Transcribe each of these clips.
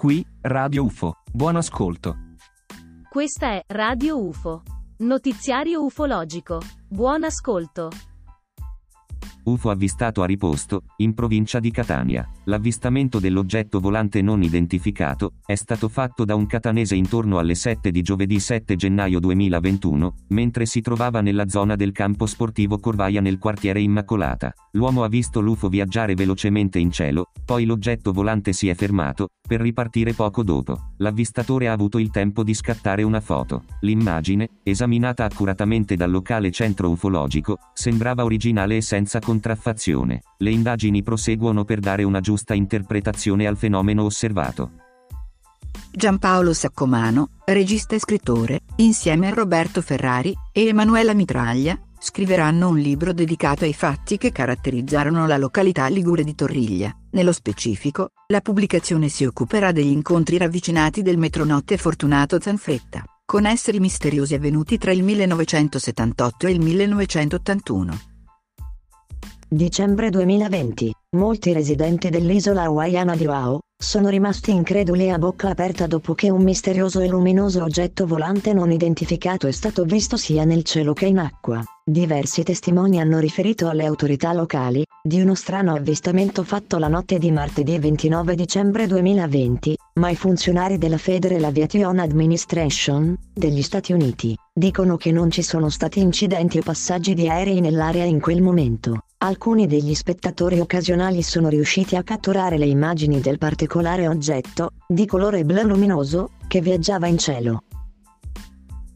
Qui, Radio UFO. Buon ascolto. Questa è Radio UFO. Notiziario ufologico. Buon ascolto. UFO avvistato a riposto, in provincia di Catania. L'avvistamento dell'oggetto volante non identificato è stato fatto da un catanese intorno alle 7 di giovedì 7 gennaio 2021, mentre si trovava nella zona del campo sportivo Corvaia nel quartiere Immacolata. L'uomo ha visto l'UFO viaggiare velocemente in cielo, poi l'oggetto volante si è fermato, per ripartire poco dopo. L'avvistatore ha avuto il tempo di scattare una foto. L'immagine, esaminata accuratamente dal locale centro ufologico, sembrava originale e senza contraffazione. Le indagini proseguono per dare una giusta interpretazione al fenomeno osservato. Giampaolo Saccomano, regista e scrittore, insieme a Roberto Ferrari e Emanuela Mitraglia, scriveranno un libro dedicato ai fatti che caratterizzarono la località ligure di Torriglia. Nello specifico, la pubblicazione si occuperà degli incontri ravvicinati del metronotte Fortunato Zanfretta, con esseri misteriosi avvenuti tra il 1978 e il 1981. Dicembre 2020. Molti residenti dell'isola hawaiana di Oahu sono rimasti increduli a bocca aperta dopo che un misterioso e luminoso oggetto volante non identificato è stato visto sia nel cielo che in acqua. Diversi testimoni hanno riferito alle autorità locali di uno strano avvistamento fatto la notte di martedì 29 dicembre 2020, ma i funzionari della Federal Aviation Administration degli Stati Uniti dicono che non ci sono stati incidenti o passaggi di aerei nell'area in quel momento. Alcuni degli spettatori occasionali sono riusciti a catturare le immagini del particolare oggetto, di colore blu luminoso, che viaggiava in cielo.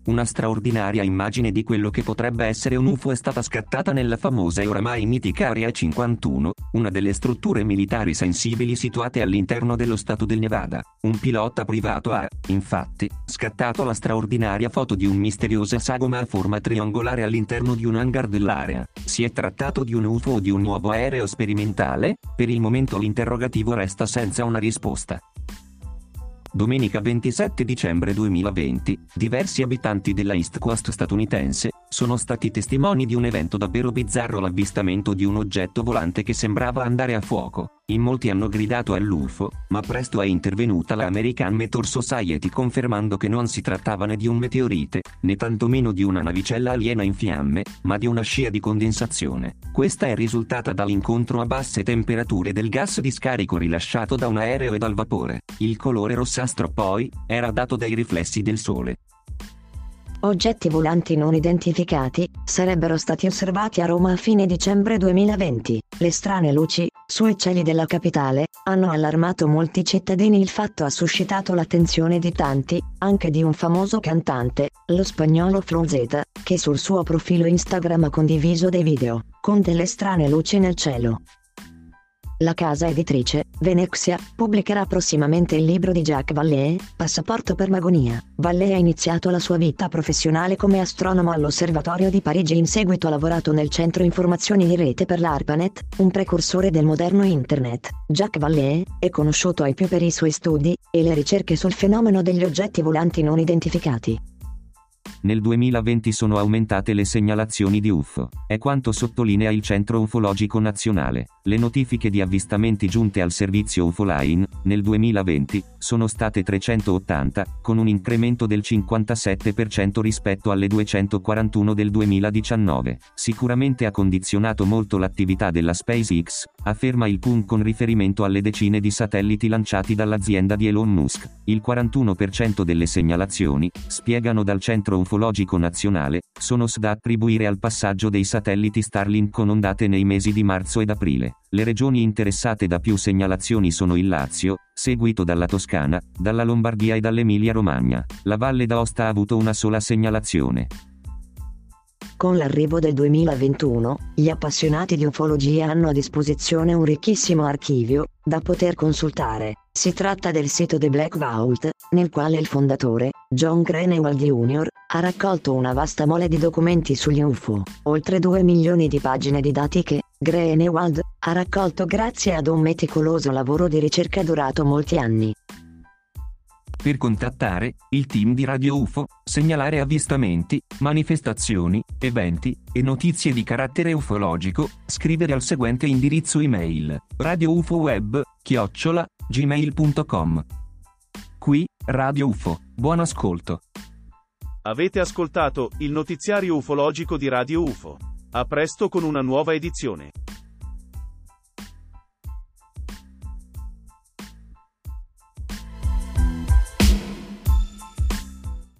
Una straordinaria immagine di quello che potrebbe essere un UFO è stata scattata nella famosa e oramai mitica Area 51, una delle strutture militari sensibili situate all'interno dello stato del Nevada. Un pilota privato ha, infatti, scattato la straordinaria foto di un misteriosa sagoma a forma triangolare all'interno di un hangar dell'area. Si è trattato di un UFO o di un nuovo aereo sperimentale? Per il momento l'interrogativo resta senza una risposta. Domenica 27 dicembre 2020, diversi abitanti della East Coast statunitense sono stati testimoni di un evento davvero bizzarro l'avvistamento di un oggetto volante che sembrava andare a fuoco. In molti hanno gridato all'UFO, ma presto è intervenuta la American Meteor Society confermando che non si trattava né di un meteorite, né tantomeno di una navicella aliena in fiamme, ma di una scia di condensazione. Questa è risultata dall'incontro a basse temperature del gas di scarico rilasciato da un aereo e dal vapore. Il colore rossastro poi, era dato dai riflessi del sole. Oggetti volanti non identificati sarebbero stati osservati a Roma a fine dicembre 2020. Le strane luci, sui cieli della capitale, hanno allarmato molti cittadini. Il fatto ha suscitato l'attenzione di tanti, anche di un famoso cantante, lo spagnolo Flo Z, che sul suo profilo Instagram ha condiviso dei video, con delle strane luci nel cielo. La casa editrice, Venexia, pubblicherà prossimamente il libro di Jacques Vallée, Passaporto per Magonia. Vallée ha iniziato la sua vita professionale come astronomo all'Osservatorio di Parigi in seguito ha lavorato nel Centro Informazioni di Rete per l'ARPANET, un precursore del moderno Internet. Jacques Vallée è conosciuto ai più per i suoi studi e le ricerche sul fenomeno degli oggetti volanti non identificati. Nel 2020 sono aumentate le segnalazioni di UFO. È quanto sottolinea il Centro Ufologico Nazionale. Le notifiche di avvistamenti giunte al servizio UFOLine, nel 2020, sono state 380, con un incremento del 57% rispetto alle 241 del 2019. Sicuramente ha condizionato molto l'attività della SpaceX, afferma il PUN con riferimento alle decine di satelliti lanciati dall'azienda di Elon Musk. Il 41% delle segnalazioni, spiegano dal Centro Ufologico Nazionale, sono da attribuire al passaggio dei satelliti Starlink con ondate nei mesi di marzo ed aprile. Le regioni interessate da più segnalazioni sono il Lazio, seguito dalla Toscana, dalla Lombardia e dall'Emilia Romagna. La Valle d'Aosta ha avuto una sola segnalazione. Con l'arrivo del 2021, gli appassionati di ufologia hanno a disposizione un ricchissimo archivio, da poter consultare. Si tratta del sito The Black Vault, nel quale il fondatore, John Greenewald Jr., ha raccolto una vasta mole di documenti sugli UFO, oltre 2 milioni di pagine di dati che, Greenewald, ha raccolto grazie ad un meticoloso lavoro di ricerca durato molti anni. Per contattare il team di Radio UFO, segnalare avvistamenti, manifestazioni, eventi e notizie di carattere ufologico, scrivere al seguente indirizzo email: radioufoweb@gmail.com. Radio UFO, buon ascolto. Avete ascoltato il notiziario ufologico di Radio UFO. A presto con una nuova edizione.